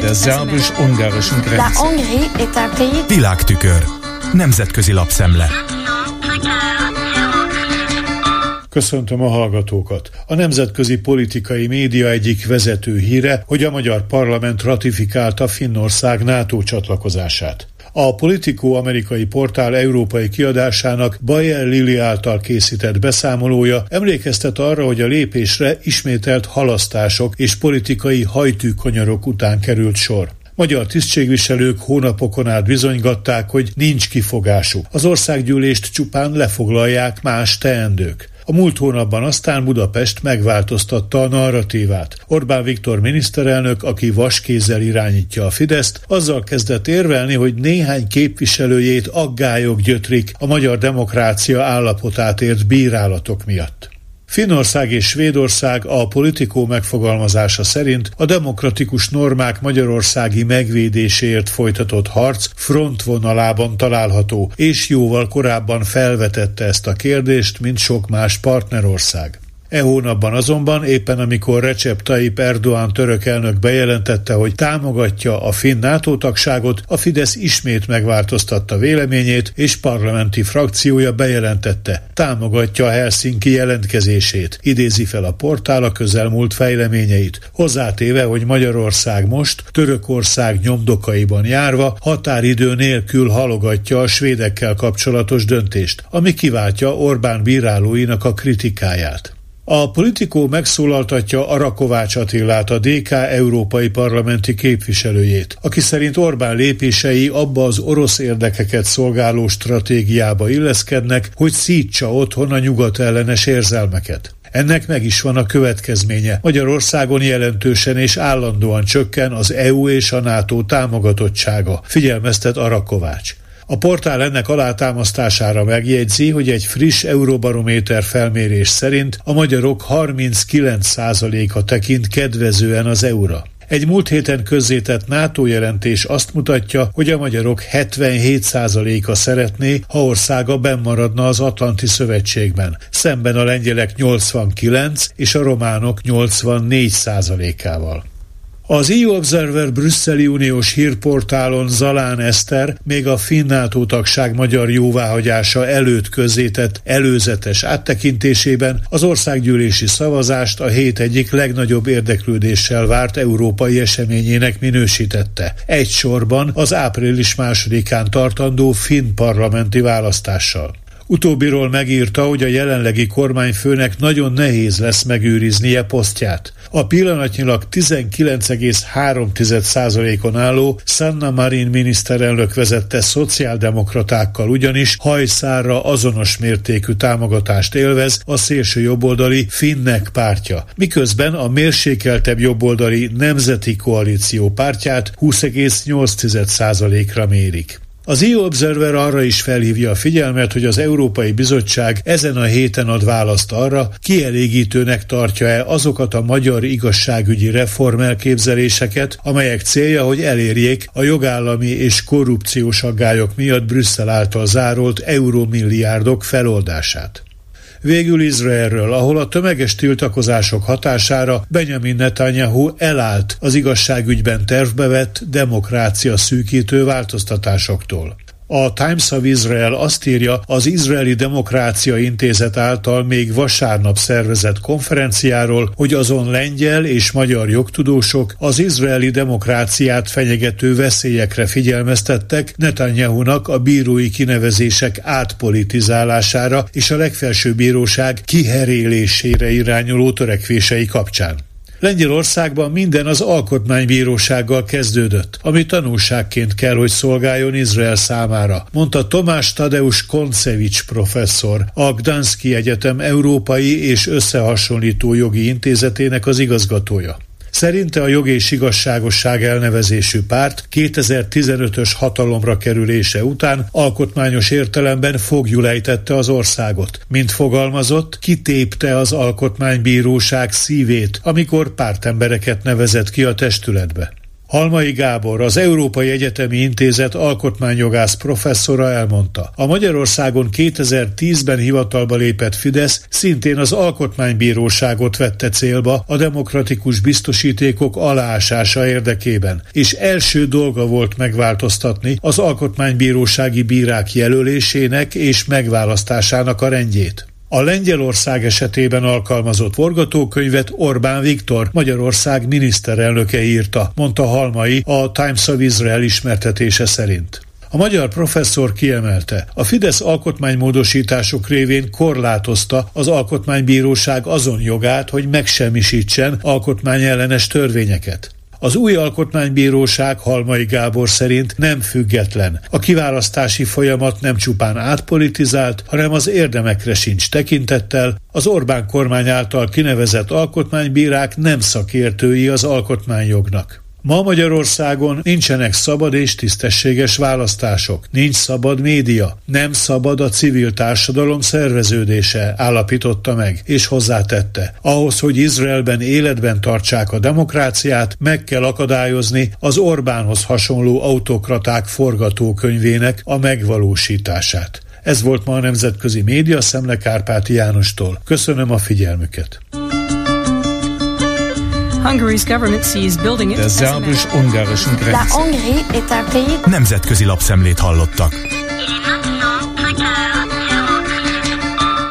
der szerbus-ungarischen Grenze. Világtükör. Nemzetközi lapszemle. Köszöntöm a hallgatókat. A nemzetközi politikai média egyik vezető híre, hogy a magyar parlament ratifikálta Finnország NATO csatlakozását. A Politico amerikai portál európai kiadásának Bayer Lili által készített beszámolója emlékeztet arra, hogy a lépésre ismételt halasztások és politikai hajtűkonyarok után került sor. Magyar tisztségviselők hónapokon át bizonygatták, hogy nincs kifogásuk. Az országgyűlést csupán lefoglalják más teendők. A múlt hónapban aztán Budapest megváltoztatta a narratívát. Orbán Viktor miniszterelnök, aki vaskézzel irányítja a Fideszt, azzal kezdett érvelni, hogy néhány képviselőjét aggályok gyötrik a magyar demokrácia állapotát ért bírálatok miatt. Finnország és Svédország a politikó megfogalmazása szerint a demokratikus normák magyarországi megvédéséért folytatott harc frontvonalában található, és jóval korábban felvetette ezt a kérdést, mint sok más partnerország. E hónapban azonban éppen amikor Recep Tayyip Erdoğan török elnök bejelentette, hogy támogatja a finn NATO tagságot, a Fidesz ismét megváltoztatta véleményét, és parlamenti frakciója bejelentette, támogatja Helsinki jelentkezését, idézi fel a portál a közelmúlt fejleményeit, hozzátéve, hogy Magyarország most Törökország nyomdokaiban járva határidő nélkül halogatja a svédekkel kapcsolatos döntést, ami kiváltja Orbán bírálóinak a kritikáját. A politikó megszólaltatja Arakovács Attillát, a DK európai parlamenti képviselőjét, aki szerint Orbán lépései abba az orosz érdekeket szolgáló stratégiába illeszkednek, hogy szítsa otthon a nyugat ellenes érzelmeket. Ennek meg is van a következménye. Magyarországon jelentősen és állandóan csökken az EU és a NATO támogatottsága, figyelmeztet Arakovács. A portál ennek alátámasztására megjegyzi, hogy egy friss Euróbarométer felmérés szerint a magyarok 39%-a tekint kedvezően az eura. Egy múlt héten közzétett NATO jelentés azt mutatja, hogy a magyarok 77%-a szeretné, ha országa bennmaradna az Atlanti Szövetségben, szemben a lengyelek 89 és a románok 84%-ával. Az EU Observer brüsszeli uniós hírportálon Zalán Eszter még a finn NATO tagság magyar jóváhagyása előtt közzétett előzetes áttekintésében az országgyűlési szavazást a hét egyik legnagyobb érdeklődéssel várt európai eseményének minősítette. Egy sorban az április másodikán tartandó finn parlamenti választással. Utóbbiról megírta, hogy a jelenlegi kormányfőnek nagyon nehéz lesz megőriznie posztját. A pillanatnyilag 19,3%-on álló Sanna Marin miniszterelnök vezette szociáldemokratákkal ugyanis hajszárra azonos mértékű támogatást élvez a szélső jobboldali Finnek pártja, miközben a mérsékeltebb jobboldali Nemzeti Koalíció pártját 20,8%-ra mérik. Az EU Observer arra is felhívja a figyelmet, hogy az Európai Bizottság ezen a héten ad választ arra, kielégítőnek tartja-e azokat a magyar igazságügyi reformelképzeléseket, amelyek célja, hogy elérjék a jogállami és korrupciós aggályok miatt Brüsszel által zárolt eurómilliárdok feloldását. Végül Izraelről, ahol a tömeges tiltakozások hatására Benjamin Netanyahu elállt az igazságügyben tervbe vett demokrácia szűkítő változtatásoktól. A Times of Israel azt írja, az Izraeli Demokrácia Intézet által még vasárnap szervezett konferenciáról, hogy azon lengyel és magyar jogtudósok az izraeli demokráciát fenyegető veszélyekre figyelmeztettek Netanyahu-nak a bírói kinevezések átpolitizálására és a legfelsőbb bíróság kiherélésére irányuló törekvései kapcsán. Lengyelországban minden az alkotmánybírósággal kezdődött, ami tanulságként kell, hogy szolgáljon Izrael számára, mondta Tomás Tadeusz Koncevics professzor, a Gdanszki Egyetem Európai és Összehasonlító Jogi Intézetének az igazgatója. Szerinte a jog és igazságosság elnevezésű párt 2015-ös hatalomra kerülése után alkotmányos értelemben fogjulejtette az országot. Mint fogalmazott, kitépte az alkotmánybíróság szívét, amikor pártembereket nevezett ki a testületbe. Halmai Gábor, az Európai Egyetemi Intézet alkotmányjogász professzora elmondta. A Magyarországon 2010-ben hivatalba lépett Fidesz szintén az alkotmánybíróságot vette célba a demokratikus biztosítékok aláásása érdekében, és első dolga volt megváltoztatni az alkotmánybírósági bírák jelölésének és megválasztásának a rendjét. A Lengyelország esetében alkalmazott forgatókönyvet Orbán Viktor, Magyarország miniszterelnöke írta, mondta Halmai a Times of Israel ismertetése szerint. A magyar professzor kiemelte, a Fidesz alkotmánymódosítások révén korlátozta az alkotmánybíróság azon jogát, hogy megsemmisítsen alkotmányellenes törvényeket. Az új alkotmánybíróság Halmai Gábor szerint nem független. A kiválasztási folyamat nem csupán átpolitizált, hanem az érdemekre sincs tekintettel, az Orbán kormány által kinevezett alkotmánybírák nem szakértői az alkotmányjognak. Ma Magyarországon nincsenek szabad és tisztességes választások, nincs szabad média, nem szabad a civil társadalom szerveződése, állapította meg, és hozzátette. Ahhoz, hogy Izraelben életben tartsák a demokráciát, meg kell akadályozni az Orbánhoz hasonló autokraták forgatókönyvének a megvalósítását. Ez volt ma a Nemzetközi Média Szemle Kárpáti Jánostól. Köszönöm a figyelmüket! Der szerbus-ungarischen Grenze. Nemzetközi lapszemlét hallottak.